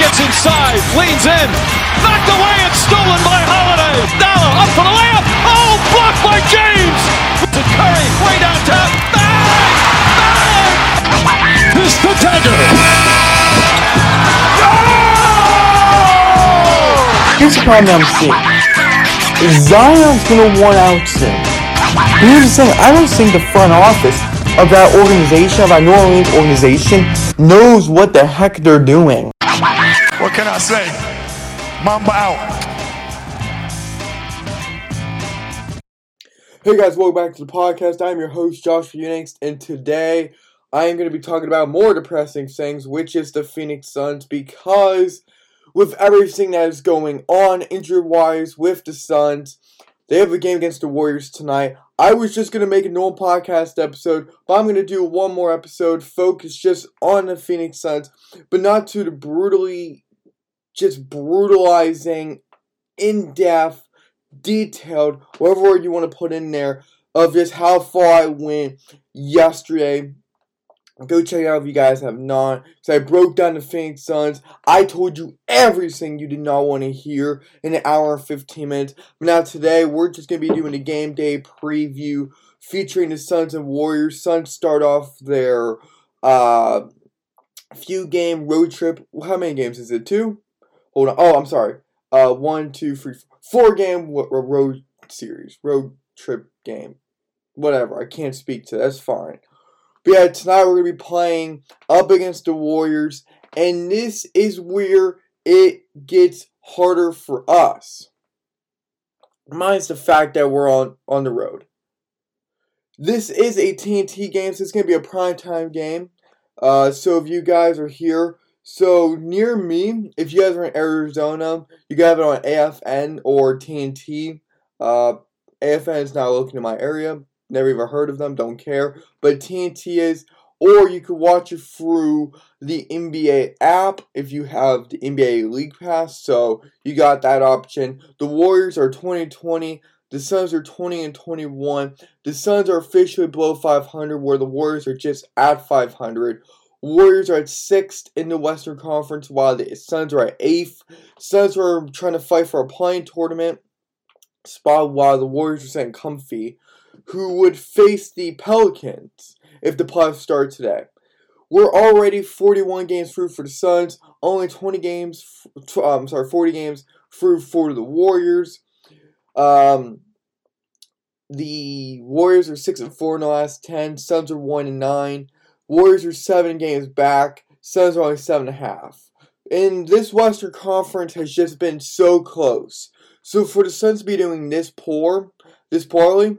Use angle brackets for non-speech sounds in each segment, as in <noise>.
gets inside, leans in, knocked away and stolen by Holiday. Dalla up for the layup. Oh, blocked by James. To Curry, way downtown. Bang! Bang! This the dagger. Here's the problem I'm seeing. Zion's gonna want out soon. Here's the thing, I don't think the front office of that organization, of that New Orleans organization, knows what the heck they're doing. Can I say? Mamba out. Hey guys, welcome back to the podcast. I'm your host, Josh Unix, and today I am going to be talking about more depressing things, which is the Phoenix Suns, because with everything that is going on injury wise with the Suns, they have a game against the Warriors tonight. I was just going to make a normal podcast episode, but I'm going to do one more episode focused just on the Phoenix Suns, but not to the brutally, just brutalizing, in depth, detailed, whatever word you want to put in there, of just how far I went yesterday Go check it out if you guys have not. So I broke down the Phoenix Suns. I told you everything you did not want to hear in an hour and 15 minutes. But now today, we're just going to be doing a game day preview featuring the Suns and Warriors. Suns start off their uh, few game road trip. How many games is it? Two? Hold on. Oh, I'm sorry. Uh, one, two, three, four game road series. Road trip game. Whatever. I can't speak to. That's fine. But yeah, tonight we're to be playing up against the Warriors, and this is where it gets harder for us. Minus the fact that we're on, on the road. This is a TNT game, so it's to be a primetime game. Uh, so if you guys are here, so near me, if you guys are in Arizona, you can have it on AFN or TNT. Uh, AFN is not looking in my area never even heard of them, don't care. But TNT is, or you could watch it through the NBA app if you have the NBA League Pass. So you got that option. The Warriors are 2020. The Suns are 20 and 21. The Suns are officially below 500, where the Warriors are just at 500. Warriors are at sixth in the Western Conference, while the Suns are at eighth. Suns are trying to fight for a play-in tournament spot, while the Warriors are saying comfy who would face the Pelicans if the playoffs start today. We're already 41 games through for the Suns, only 20 games, um, sorry, 40 games through for the Warriors. Um, the Warriors are 6 and 4 in the last 10, Suns are 1 and 9. Warriors are 7 games back, Suns are only 7.5. And this Western Conference has just been so close. So for the Suns to be doing this poor, this poorly,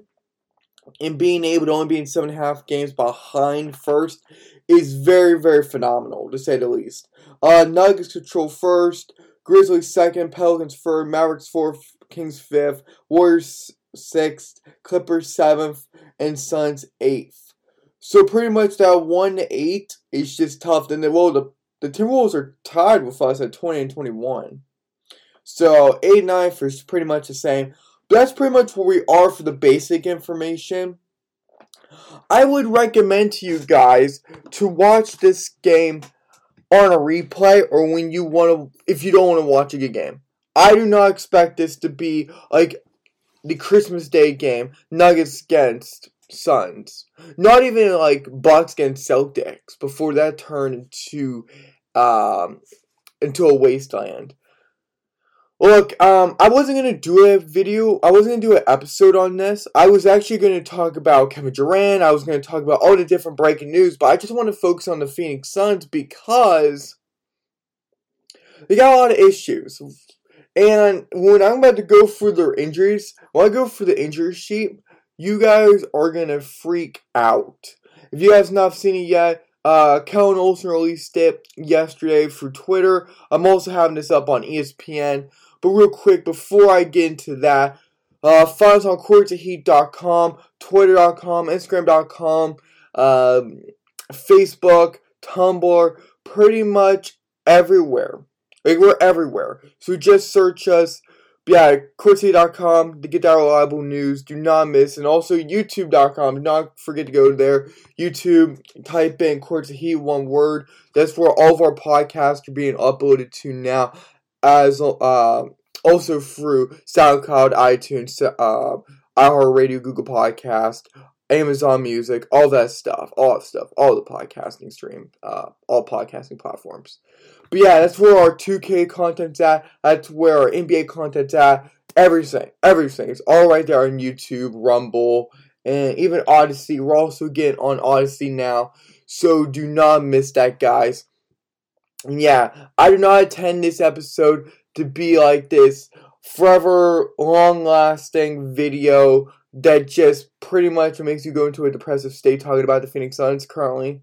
and being able to only be in seven and a half games behind first is very, very phenomenal, to say the least. Uh, Nuggets control first, Grizzlies second, Pelicans third, Mavericks fourth, Kings fifth, Warriors sixth, Clippers seventh, and Suns eighth. So pretty much that one eight is just tough. Then the well the the Timberwolves are tied with us at twenty and twenty one. So eight nine is pretty much the same that's pretty much where we are for the basic information. I would recommend to you guys to watch this game on a replay or when you want to, if you don't want to watch a good game. I do not expect this to be like the Christmas Day game, Nuggets against Suns. Not even like Bucks against Celtics before that turned into um into a wasteland. Look, um, I wasn't gonna do a video. I wasn't gonna do an episode on this. I was actually gonna talk about Kevin Durant. I was gonna talk about all the different breaking news, but I just want to focus on the Phoenix Suns because they got a lot of issues. And when I'm about to go through their injuries, when I go through the injury sheet, you guys are gonna freak out. If you guys not seen it yet, uh, Kellan Olson released it yesterday through Twitter. I'm also having this up on ESPN. But real quick, before I get into that, uh, find us on courtsideheat.com, twitter.com, instagram.com, um, Facebook, Tumblr, pretty much everywhere. Like, we're everywhere. So just search us. Yeah, courtsideheat.com to get that reliable news. Do not miss. And also youtube.com. Do not forget to go there. YouTube, type in Courts Heat, one word. That's where all of our podcasts are being uploaded to now. As uh, also through SoundCloud, iTunes, uh, iHeartRadio, Google Podcast, Amazon Music, all that stuff, all that stuff, all the podcasting stream, uh, all podcasting platforms. But yeah, that's where our 2K content's at. That's where our NBA content's at. Everything, everything. It's all right there on YouTube, Rumble, and even Odysee. We're also getting on Odysee now. So do not miss that, guys. And yeah, I do not intend this episode to be like this forever long lasting video that just pretty much makes you go into a depressive state talking about the Phoenix Suns currently.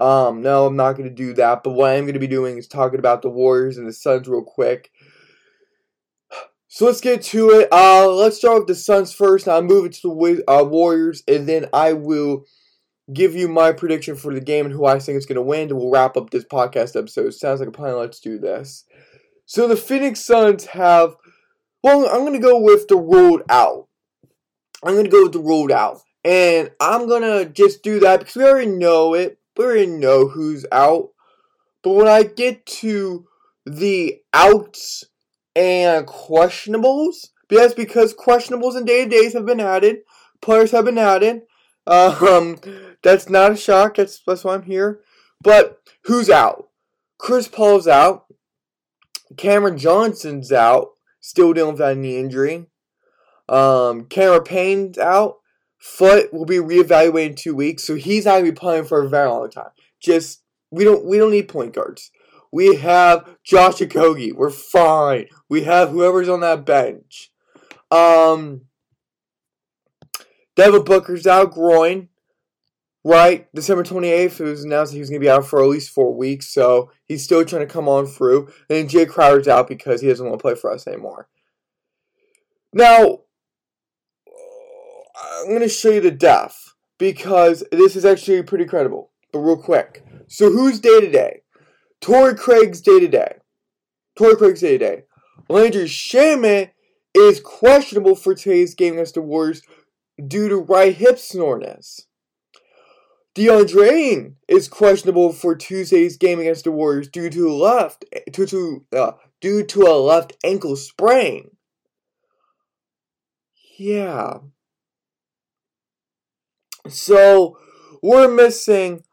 Um, no, I'm not going to do that. But what I'm going to be doing is talking about the Warriors and the Suns real quick. So let's get to it. Uh, let's start with the Suns first. I'll move it to the uh, Warriors, and then I will give you my prediction for the game and who I think is going to win. And we'll wrap up this podcast episode. Sounds like a plan. Let's do this. So the Phoenix Suns have. Well, I'm going to go with the ruled out. I'm to go with the ruled out. And I'm to just do that because we already know it. We already know who's out. But when I get to the outs and questionables, yes, because questionables and day to days have been added, players have been added. Um, <laughs> that's not a shock. That's that's why I'm here. But who's out? Chris Paul's out. Cameron Johnson's out, still dealing with that knee injury. Um, Cameron Payne's out. Foot will be reevaluated in two weeks, so he's not gonna be playing for a very long time. Just we don't we don't need point guards. We have Josh Okogie. We're fine. We have whoever's on that bench. Um, Devin Booker's out groin. Right, December 28th, it was announced that he was going to be out for at least four weeks, so he's still trying to come on through. And Jay Crowder's out because he doesn't want to play for us anymore. Now, I'm going to show you the depth because this is actually pretty credible. But real quick. So who's day to day? Torrey Craig's day to day. Torrey Craig's day to day. Landry Shamet is questionable for today's game against the Warriors due to right hip soreness. DeAndre is questionable for Tuesday's game against the Warriors due to left due to uh, due to a left ankle sprain. Yeah. So we're missing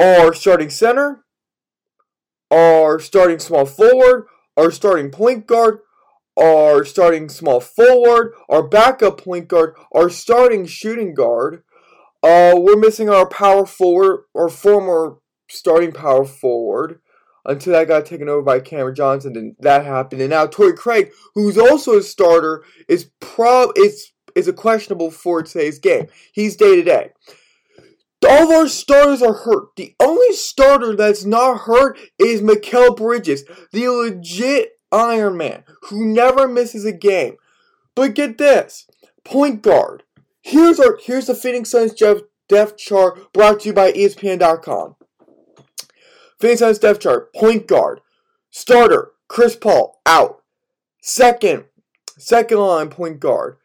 our starting center, our starting small forward, our starting point guard, our starting small forward, our backup point guard, our starting shooting guard. Uh, we're missing our power forward, our former starting power forward, until that got taken over by Cameron Johnson, and that happened. And now Torrey Craig, who's also a starter, is prob is is a questionable for today's game. He's day to day. All of our starters are hurt. The only starter that's not hurt is Mikal Bridges, the legit Iron Man, who never misses a game. But get this, point guard. Here's our here's the Phoenix Suns depth chart brought to you by ESPN.com. Phoenix Suns depth chart, point guard, starter Chris Paul out. Second, second line point guard,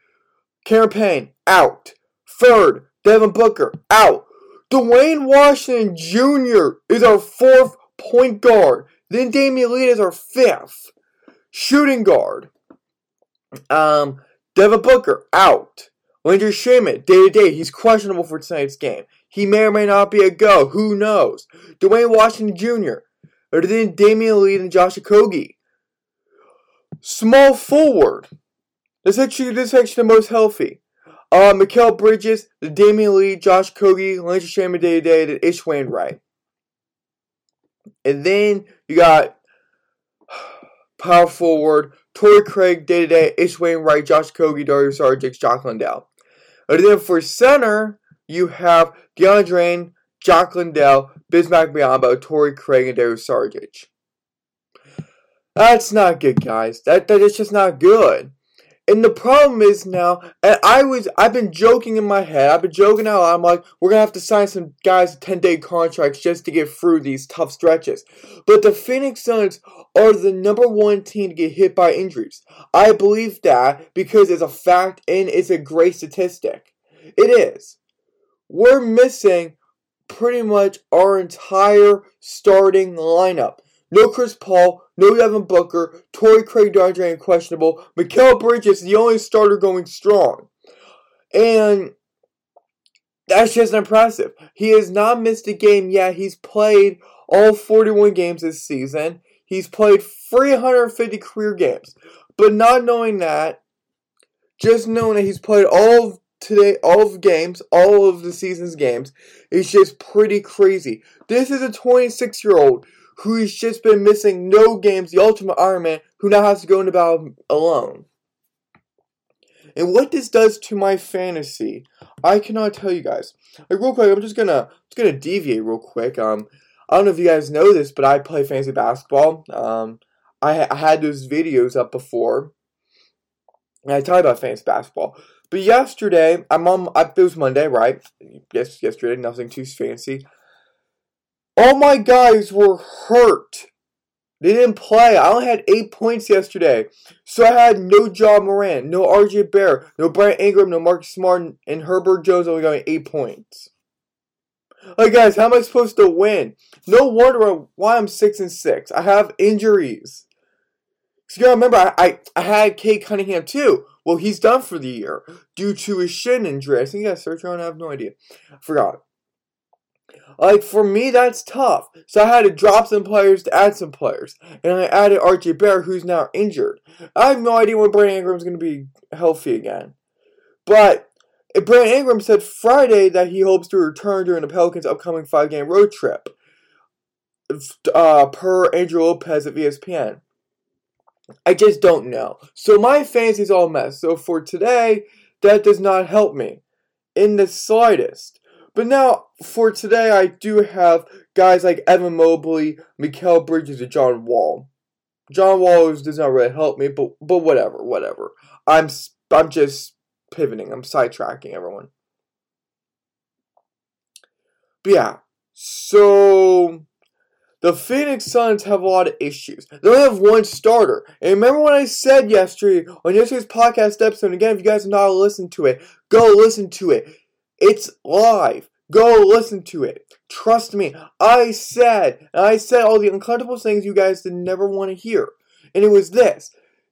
Payne out. Third, Devin Booker out. Duane Washington Jr. is our fourth point guard. Then Damion Lee is our fifth shooting guard. Um, Devin Booker out. Landry Shamet, day to day, he's questionable for tonight's game. He may or may not be a go. Who knows? Duane Washington Jr. Or then Damion Lee and Josh Okogie. Small forward. This actually this is actually the most healthy. Uh, Mikal Bridges, the Damion Lee, Josh Okogie, Landry Shamet day day, and Ish Wainwright. And then you got <sighs> power forward, Torrey Craig day to day, Ish Wainwright, Josh Okogie, Dario Saric, Jock Landale. And then for center, you have DeAndre, Jock Landale, Bismack Biyombo, Torrey Craig, and Dario Saric. That's not good, guys. That that is just not good. And the problem is now, and I was, I've been joking in my head. I've been joking out loud. I'm like, we're gonna have to sign some guys 10 day contracts just to get through these tough stretches. But the Phoenix Suns are the number one team to get hit by injuries. I believe that because it's a fact and it's a great statistic. It is. We're missing pretty much our entire starting lineup. No Chris Paul, no Devin Booker, Torrey Craig DeAndre questionable. Mikal Bridges, the only starter going strong. And that's just impressive. He has not missed a game yet. He's played all 41 games this season. He's played 350 career games. But not knowing that, just knowing that he's played all of today, all of games, all of the season's games, is just pretty crazy. This is a 26 year old who's just been missing no games, the Ultimate Iron Man, who now has to go into battle alone. And what this does to my fantasy, I cannot tell you guys. Like real quick, I'm just gonna just gonna deviate real quick. Um, I don't know if you guys know this, but I play fantasy basketball. Um, I, I had those videos up before, and I talk about fantasy basketball. But yesterday, I'm on. It was Monday, right? Yes, yesterday, nothing too fancy. All my guys were hurt. They didn't play. I only had eight points yesterday. So I had no Ja Morant, no RJ Barrett, no Brian Ingram, no Marcus Smart, and Herbert Jones only got eight points. Like guys, how am I supposed to win? No wonder why I'm six and six. I have injuries. So you gotta remember, I, I, I had Cade Cunningham too. Well, he's done for the year due to his shin injury. I think he got surgery on. I have no idea. Forgot. Like for me, that's tough. So I had to drop some players to add some players, and I added RJ Barrett, who's now injured. I have no idea when Brandon Ingram's going to be healthy again. But Brandon Ingram said Friday that he hopes to return during the Pelicans' upcoming five-game road trip. Uh, per Andrew Lopez of ESPN. I just don't know. So my fantasy's all a mess. So for today, that does not help me in the slightest. But now, for today, I do have guys like Evan Mobley, Mikal Bridges, and John Wall. John Wall does not really help me, but but whatever, whatever. I'm I'm just pivoting. I'm sidetracking everyone. But yeah, so the Phoenix Suns have a lot of issues. They only have one starter. And remember when I said yesterday on yesterday's podcast episode, again, if you guys have not listened to it, go listen to it. It's live. Go listen to it. Trust me. I said, I said all the uncomfortable things you guys did never want to hear. And it was this.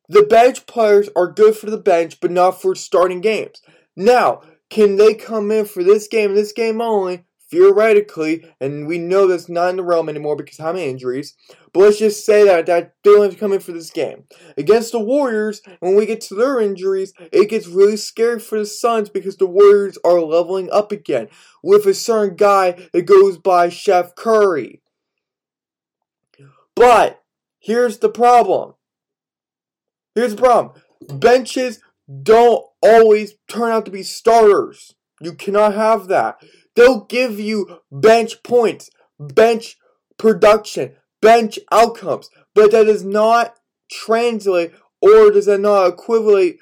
The bench players are good for the bench, but not for starting games. Now, can they come in for this game, this game only, theoretically, and we know that's not in the realm anymore because how many injuries. But let's just say that that don't have to come in for this game against the Warriors. When we get to their injuries, it gets really scary for the Suns because the Warriors are leveling up again with a certain guy that goes by Chef Curry. But here's the problem. Here's the problem. Benches don't always turn out to be starters. You cannot have that. They'll give you bench points, bench production, bench outcomes, but that does not translate or does that not equivalent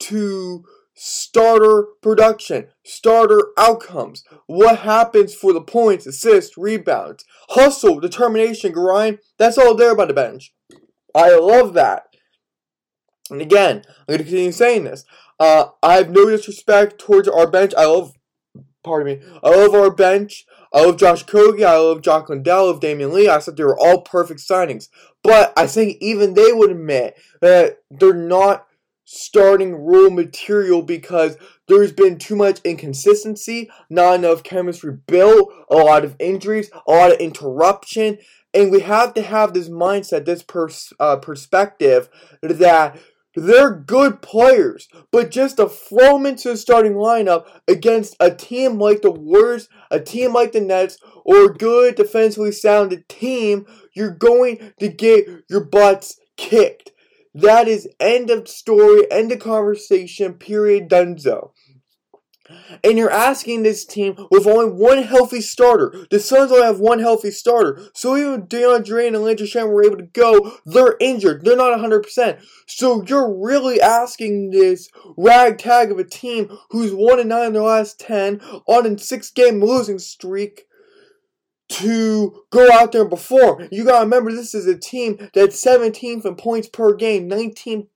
to starter production, starter outcomes. What happens for the points, assists, rebounds, hustle, determination, grind? That's all there by the bench. I love that. And again, I'm going to continue saying this. Uh, I have no disrespect towards our bench. I love pardon me. I love our bench. I love Josh Okogie. I love Jock Landale. I love Damion Lee. I said they were all perfect signings. But I think even they would admit that they're not starting rule material because there's been too much inconsistency, not enough chemistry built, a lot of injuries, a lot of interruption. And we have to have this mindset, this pers- uh, perspective that they're good players, but just to throw them into the starting lineup against a team like the Warriors, a team like the Nets, or a good defensively sounded team, you're going to get your butts kicked. That is end of story, end of conversation, period, dunzo. And you're asking this team with only one healthy starter. The Suns only have one healthy starter. So even DeAndre and Landry Shamet were able to go, they're injured. They're not 100%. So you're really asking this ragtag of a team who's 1 and 9 in their last 10 on a 6 game losing streak to go out there and perform. You gotta remember this is a team that's 17th in points per game, 19th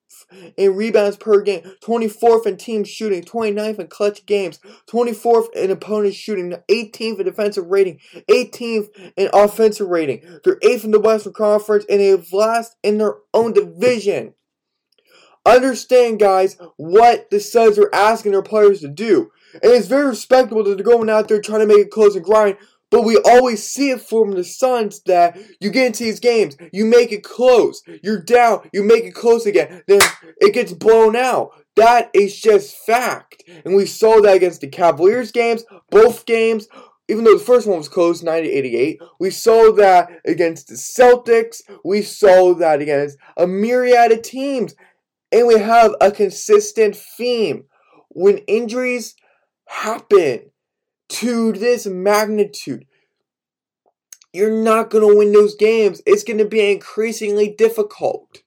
in rebounds per game, 24th in team shooting, 29th in clutch games, 24th in opponent shooting, 18th in defensive rating, 18th in offensive rating. They're 8th in the Western Conference and they've last in their own division. Understand, guys, what the Suns are asking their players to do. And it's very respectable that they're going out there trying to make it close and grind, but we always see it from the Suns that you get into these games, you make it close, you're down, you make it close again, then it gets blown out. That is just fact. And we saw that against the Cavaliers games, both games, even though the first one was close, 90-88. We saw that against the Celtics. We saw that against a myriad of teams. And we have a consistent theme. When injuries happen, to this magnitude, you're not going to win those games. It's going to be increasingly difficult.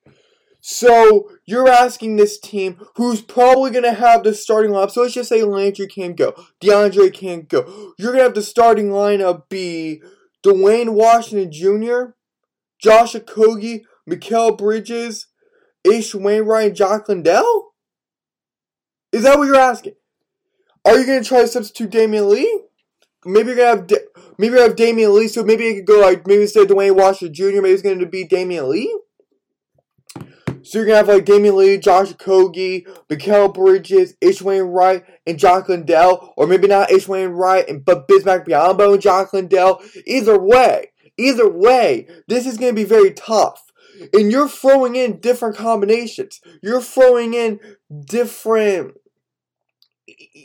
So you're asking this team who's probably going to have the starting lineup. So let's just say Landry can't go. DeAndre can't go. You're going to have the starting lineup be Duane Washington Jr., Josh Okogie, Mikal Bridges, Ish Wainwright, and Jock Landale? Is that what you're asking? Are you gonna try to substitute Damion Lee? Maybe you're gonna have da- maybe you have Damion Lee, so maybe you could go like maybe instead of Duane Washington Jr. Maybe it's gonna be Damion Lee. So you're gonna have like Damion Lee, Josh Kogi, Mikal Bridges, Ish Wainwright, and Jock Landale, or maybe not Ish Wainwright, and but Bismack Biyombo and Jock Landale. Either way, either way, this is gonna be very tough. And you're throwing in different combinations. You're throwing in different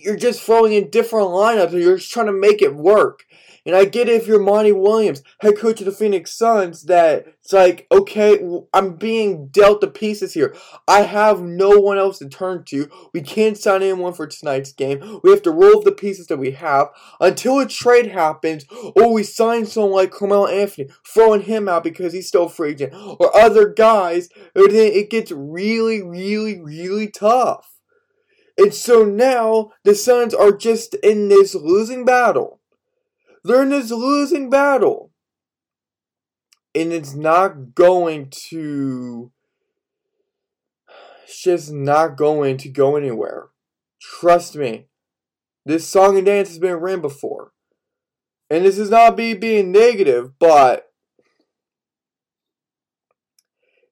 you're just throwing in different lineups and you're just trying to make it work. And I get it if you're Monty Williams, head coach of the Phoenix Suns, that it's like, okay, I'm being dealt the pieces here. I have no one else to turn to. We can't sign anyone for tonight's game. We have to roll the pieces that we have until a trade happens, or we sign someone like Carmelo Anthony, throwing him out because he's still free agent, or other guys, it gets really, really, really tough. And so now the Suns are just in this losing battle. They're in this losing battle. And it's not going to. It's just not going to go anywhere. Trust me. This song and dance has been ran before. And this is not me being negative, but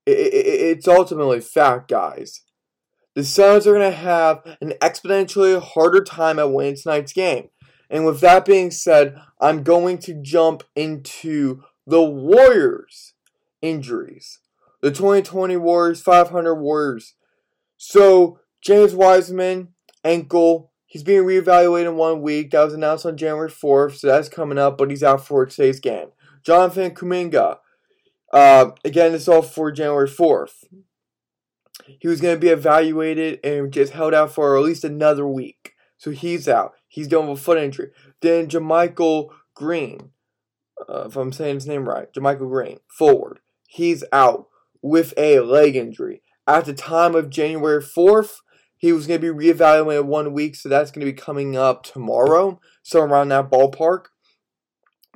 it, it, it's ultimately fact, guys the Suns are going to have an exponentially harder time at winning tonight's game. And with that being said, I'm going to jump into the Warriors injuries. The 2020 Warriors, 500 Warriors. So, James Wiseman, ankle. He's being reevaluated in one week. That was announced on January 4th, so that's coming up, but he's out for today's game. Jonathan Kuminga. Uh, again, it's all for January 4th he was going to be evaluated and just held out for at least another week. So he's out. He's dealing with a foot injury. Then JaMychal Green, uh, if I'm saying his name right, JaMychal Green, forward. He's out with a leg injury. At the time of January 4th, he was going to be reevaluated one week, so that's going to be coming up tomorrow, so around that ballpark.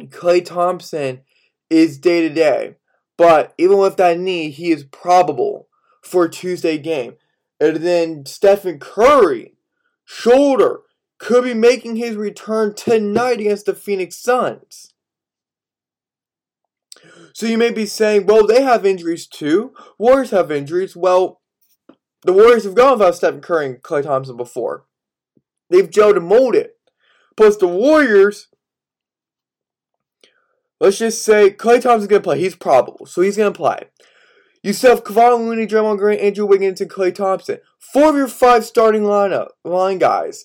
Klay Thompson is day to day, but even with that knee, he is probable for Tuesday game. And then Stephen Curry, shoulder, could be making his return tonight against the Phoenix Suns. So you may be saying, well, they have injuries too. Warriors have injuries. Well, the Warriors have gone without Stephen Curry and Klay Thompson before. They've gelled and molded. Plus, the Warriors, let's just say Klay Thompson's going to play. He's probable, so he's going to play. You still have Kevon Looney, Draymond Green, Andrew Wiggins, and Klay Thompson. Four of your five starting lineup line guys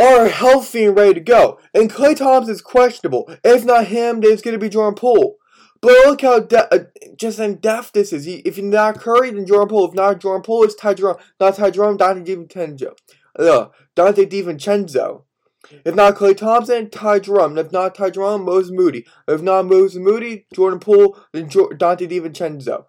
are healthy and ready to go. And Klay is questionable. If not him, then it's going to be Jordan Poole. But look how de- uh, just in depth this is. If you're not Curry, then Jordan Poole. If not Jordan Poole, it's Ty Jerome. Not Ty Jerome, Donte DiVincenzo. uh, Dante DiVincenzo. If not Klay Thompson, Ty Jerome. If not Ty Jerome, Moses Moody. If not Moses Moody, Jordan Poole, then jo- Dante DiVincenzo.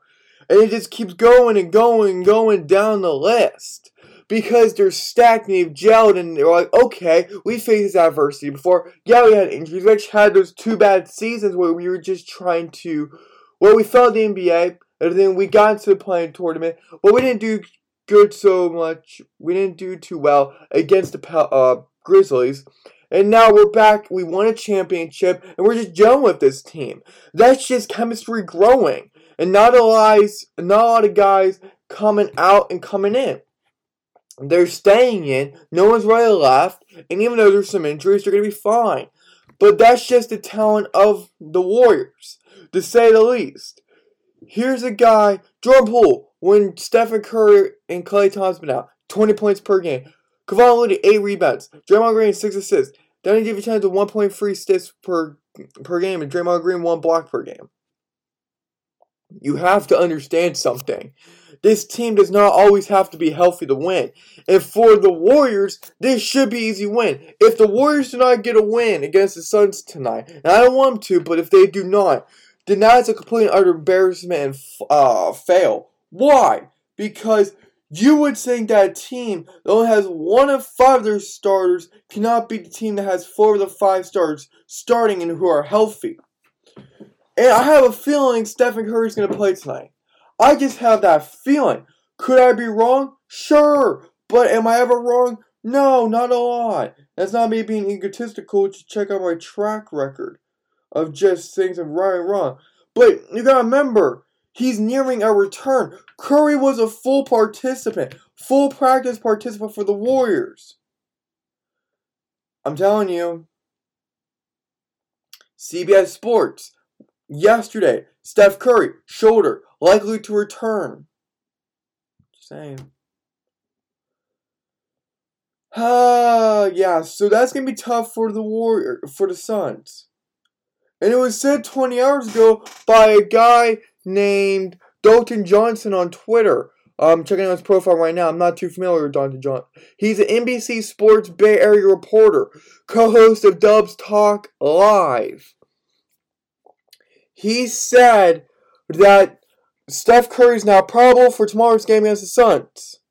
And it just keeps going and going and going down the list. Because they're stacked and they've gelled and they're like, okay, we faced this adversity before. Yeah, we had injuries. We actually had those two bad seasons where we were just trying to, well, we fell the NBA and then we got into the play-in tournament. Well, we didn't do good so much. We didn't do too well against the uh, Grizzlies. And now we're back. We won a championship, and we're just gelling with this team. That's just chemistry growing, and not a lot, not a lot of guys coming out and coming in. They're staying in. No one's really left, and even though there's some injuries, they're gonna be fine. But that's just the talent of the Warriors, to say the least. Here's a guy, Jordan Poole, when Stephen Curry and Klay Thompson out, 20 points per game. Kevon Looney, 8 rebounds. Draymond Green, 6 assists. Danny DiVincenzo, 1.3 assists per, per game. And Draymond Green, 1 block per game. You have to understand something. This team does not always have to be healthy to win. And for the Warriors, this should be easy win. If the Warriors do not get a win against the Suns tonight, and I don't want them to, but if they do not, then that's a complete utter embarrassment and uh, fail. Why? Because you would think that a team that only has one of five of their starters cannot beat the team that has four of the five starters starting and who are healthy. And I have a feeling Stephen Curry's going to play tonight. I just have that feeling. Could I be wrong? Sure. But am I ever wrong? No, not a lot. That's not me being egotistical. Just check out my track record of just things I'm right and wrong. But you gotta remember, He's nearing a return. Curry was a full participant, full practice participant for the Warriors. I'm telling you. CBS Sports. Yesterday, Steph Curry, shoulder, likely to return. Just saying. Ah, uh, yeah, so that's gonna be tough for the Warrior for the Suns. And it was said 20 hours ago by a guy named Dalton Johnson on Twitter. I'm checking out his profile right now. I'm not too familiar with Dalton Johnson. He's an NBC Sports Bay Area reporter, co-host of Dubs Talk Live. He said that Steph Curry is now probable for tomorrow's game against the Suns.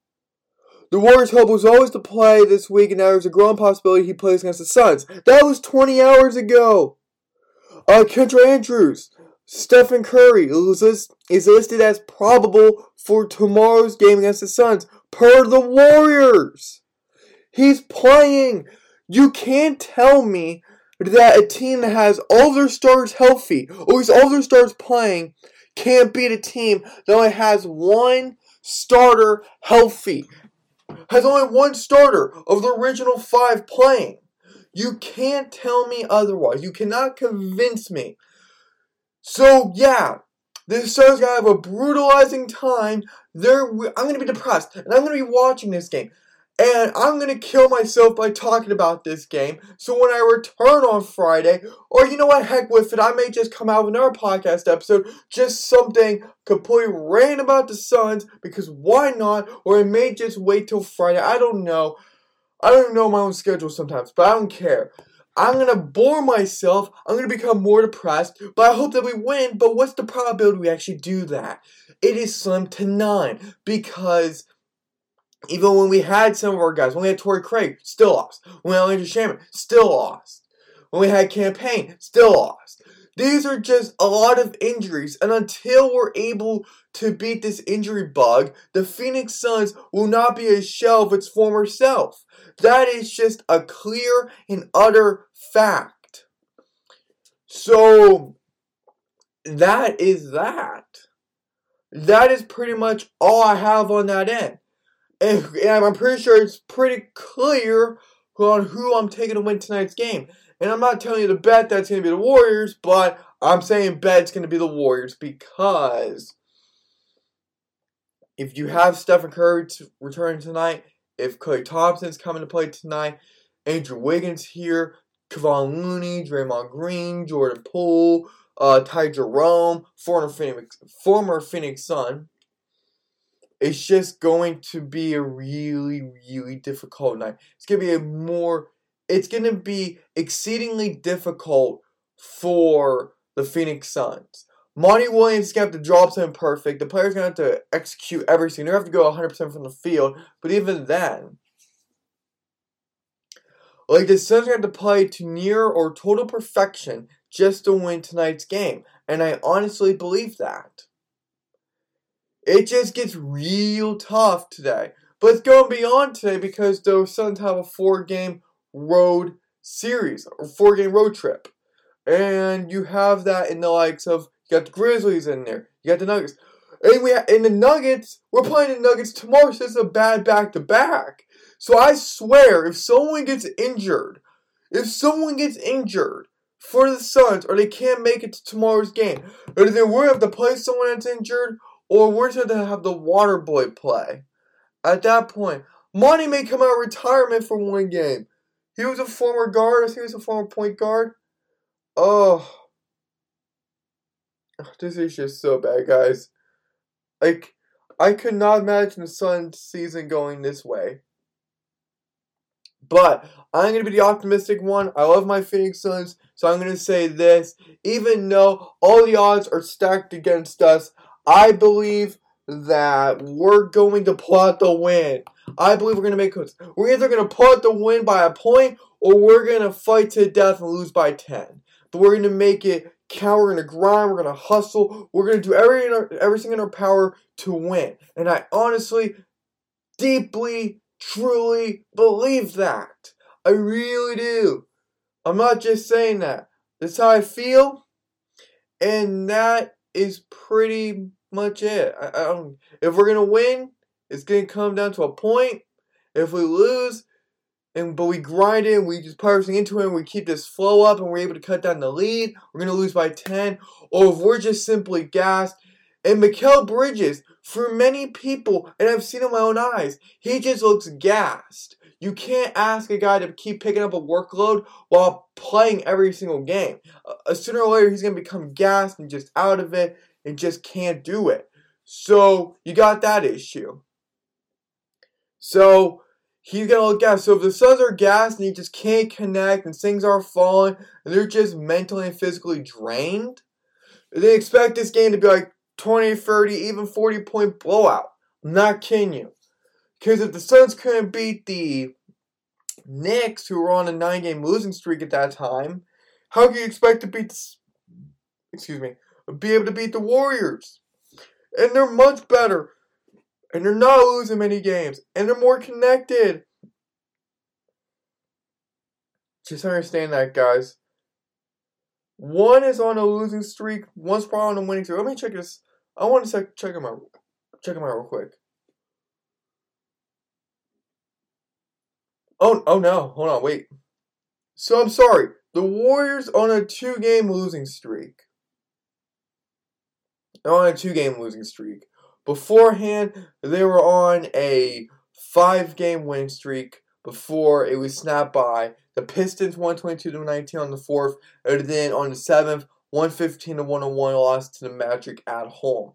The Warriors' hope was always to play this week, and now there's a growing possibility he plays against the Suns. That was 20 hours ago. Uh, Kendra Andrews, Stephen Curry is listed as probable for tomorrow's game against the Suns per the Warriors. He's playing. You can't tell me that a team that has all their stars healthy, or is all their stars playing, can't beat a team that only has one starter healthy. Has only one starter of the original five playing. You can't tell me otherwise. You cannot convince me so yeah, this show's gonna have a brutalizing time. There, I'm gonna be depressed, and I'm gonna be watching this game, and I'm gonna kill myself by talking about this game. So when I return on Friday, or you know what, heck with it, I may just come out with another podcast episode, just something completely random about the Suns, because why not? Or I may just wait till Friday. I don't know. I don't know my own schedule sometimes, but I don't care. I'm gonna bore myself. I'm gonna become more depressed. But I hope that we win. But what's the probability we actually do that? It is slim to none because even when we had some of our guys, when we had Torrey Craig, still lost. When we had Landry Shamet, still lost. When we had Cam Payne, still lost. These are just a lot of injuries, and until we're able to beat this injury bug, the Phoenix Suns will not be a shell of its former self. That is just a clear and utter fact. So, that is that. That is pretty much all I have on that end. And, and I'm pretty sure it's pretty clear on who I'm taking to win tonight's game. And I'm not telling you to bet that's going to be the Warriors, but I'm saying bet it's going to be the Warriors because if you have Stephen Curry returning tonight, if Klay Thompson's coming to play tonight, Andrew Wiggins here, Kevon Looney, Draymond Green, Jordan Poole, uh, Ty Jerome, former Phoenix, former Phoenix Sun. It's just going to be a really, really difficult night. It's going to be a more, it's going to be exceedingly difficult for the Phoenix Suns. Monty Williams is going to have to drop something perfect. The player's going to have to execute everything. They're going to have to go 100% from the field. But even then, like the Suns are going to have to play to near or total perfection just to win tonight's game. And I honestly believe that. It just gets real tough today. But it's going beyond today because the Suns have a four game road series, or four game road trip. And you have that in the likes of, you got the Grizzlies in there, you got the Nuggets. And we in the Nuggets, we're playing the Nuggets tomorrow, so it's a bad back to back. So I swear, if someone gets injured, if someone gets injured for the Suns, or they can't make it to tomorrow's game, or going to have to play someone that's injured, or we're to have the water boy play. At that point, Monty may come out of retirement for one game. He was a former guard, he was a former point guard. Oh. <sighs> This is just so bad, guys. Like, I could not imagine the Suns season going this way. But I'm going to be the optimistic one. I love my Phoenix Suns, so I'm going to say this. Even though all the odds are stacked against us, I believe that we're going to pull out the win. I believe we're going to make it. We're either going to pull out the win by a point or we're going to fight to death and lose by 10. But we're going to make it count. We're going to grind. We're going to hustle. We're going to do everything, everything in our power to win. And I honestly, deeply, truly believe that. I really do. I'm not just saying that. That's how I feel. And that is pretty much it. I, I don't, if we're to win, it's to come down to a point. If we lose, and but we grind it, we just put everything into it, and we keep this flow up, and we're able to cut down the lead, we're to lose by 10. Or if we're just simply gassed, and Mikal Bridges, for many people, and I've seen in my own eyes, he just looks gassed. You can't ask a guy to keep picking up a workload while playing every single game. Uh, sooner or later, he's going to become gassed and just out of it and just can't do it. So, you got that issue. So, he's to look gassed. So, if the Suns are gassed and he just can't connect and things are falling and they're just mentally and physically drained, they expect this game to be like 20, 30, even 40 point blowout. I'm not kidding you. Because if the Suns couldn't beat the Knicks, who were on a nine game losing streak at that time, how can you expect to beat the, excuse me, be able to beat the Warriors? And they're much better. And they're not losing many games. And they're more connected. Just understand that, guys. One is on a losing streak. One's probably on a winning streak. Let me check this. I want to check check them out. Check them out real quick. Oh, oh no. Hold on. Wait. So I'm sorry. The Warriors on a two-game losing streak. On a two-game losing streak. Beforehand, they were on a five-game win streak before it was snapped by the Pistons 122 to 19 on the fourth, and then on the seventh, 115 to 101 lost to the Magic at home.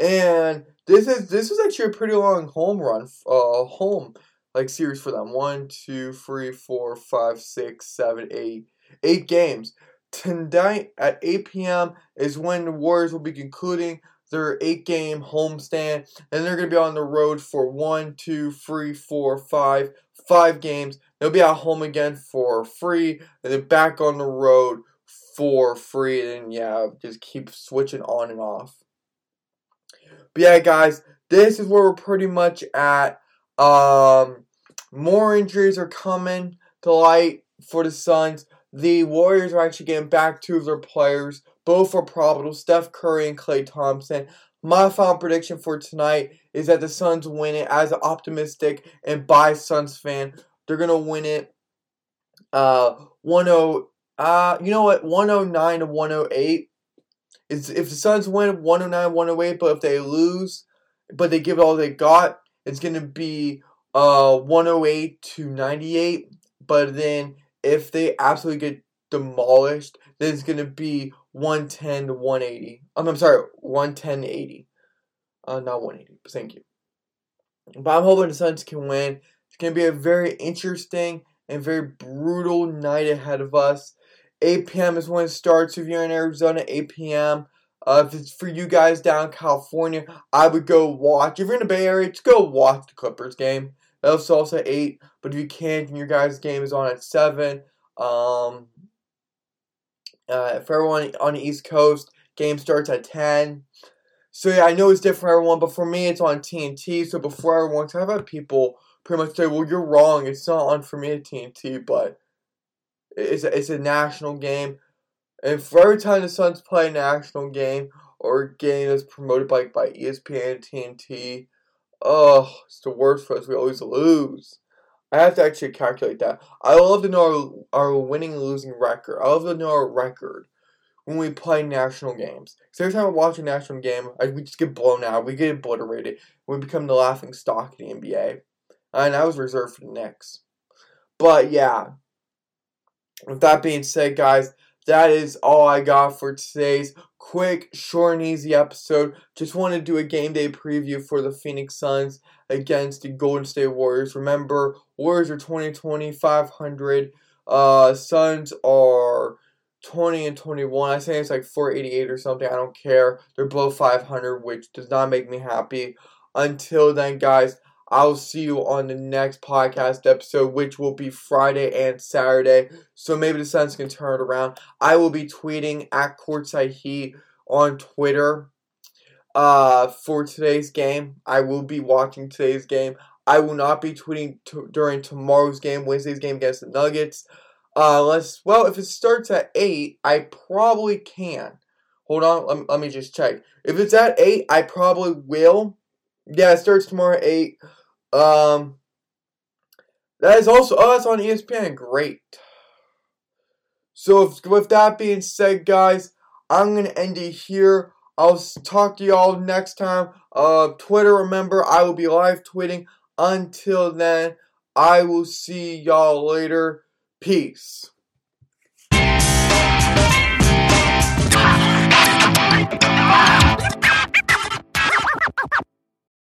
And this is this was actually a pretty long home run, uh, home like series for them. One, two, three, four, five, six, seven, eight, eight games. Tonight at 8 p.m. is when the Warriors will be concluding their eight game homestand, and they're going to be on the road for one, two, three, four, five, five games. They'll be at home again for free, and then back on the road for free, and yeah, just keep switching on and off. But yeah, guys, this is where we're pretty much at. Um, more injuries are coming to light for the Suns. The Warriors are actually getting back two of their players. Both are probable. Steph Curry and Klay Thompson. My final prediction for tonight is that the Suns win it as an optimistic and by Suns fan. They're gonna win it. Uh, 10 uh, you know what? 109 to 108. It's, if the Suns win 109 108, but if they lose, but they give it all they got, it's gonna be uh 108 to 98. But then if they absolutely get demolished, then it's gonna be 110 to 180. Um, I'm sorry, 110 to 80. Uh, not 180. Thank you. But I'm hoping the Suns can win. It's going to be a very interesting and very brutal night ahead of us. 8 p.m. is when it starts if you're in Arizona, 8 p.m. Uh, if it's for you guys down in California, I would go watch. If you're in the Bay Area, just go watch the Clippers game. That'll also at 8. But if you can't and your guys' game is on at 7, um, uh, for everyone on the East Coast, game starts at 10. So yeah, I know it's different for everyone, but for me, it's on TNT. So before everyone, I've had people pretty much say, "Well, you're wrong. It's not on for me at TNT, but it's a, it's a national game." And for every time the Suns play a national game or a game that's promoted by by ESPN TNT, oh, it's the worst for us. We always lose. I have to actually calculate that. I love to know our, our winning and losing record. I love to know our record when we play national games. Because every time I watch a national game, I, we just get blown out. We get obliterated. We become the laughing stock in the NBA. And I was reserved for the Knicks. But yeah. With that being said, guys, that is all I got for today's quick, short, and easy episode. Just want to do a game day preview for the Phoenix Suns against the Golden State Warriors. Remember, Warriors are 2020, 500. Uh, Suns are 20 and 21. I say it's like 488 or something. I don't care. They're below 500, which does not make me happy. Until then, guys, I'll see you on the next podcast episode, which will be Friday and Saturday. So maybe the Suns can turn it around. I will be tweeting at Courtside Heat on Twitter uh, for today's game. I will be watching today's game. I will not be tweeting t- during tomorrow's game, Wednesday's game against the Nuggets. Uh, well, if it starts at 8, I probably can. Hold on, let, let me just check. If it's at 8, I probably will. Yeah, it starts tomorrow at 8. Um, that is also, oh, that's on ESPN. Great. So, if, with that being said, guys, I'm to end it here. I'll talk to y'all next time. Uh, Twitter, remember, I will be live tweeting. Until then, I will see y'all later. Peace.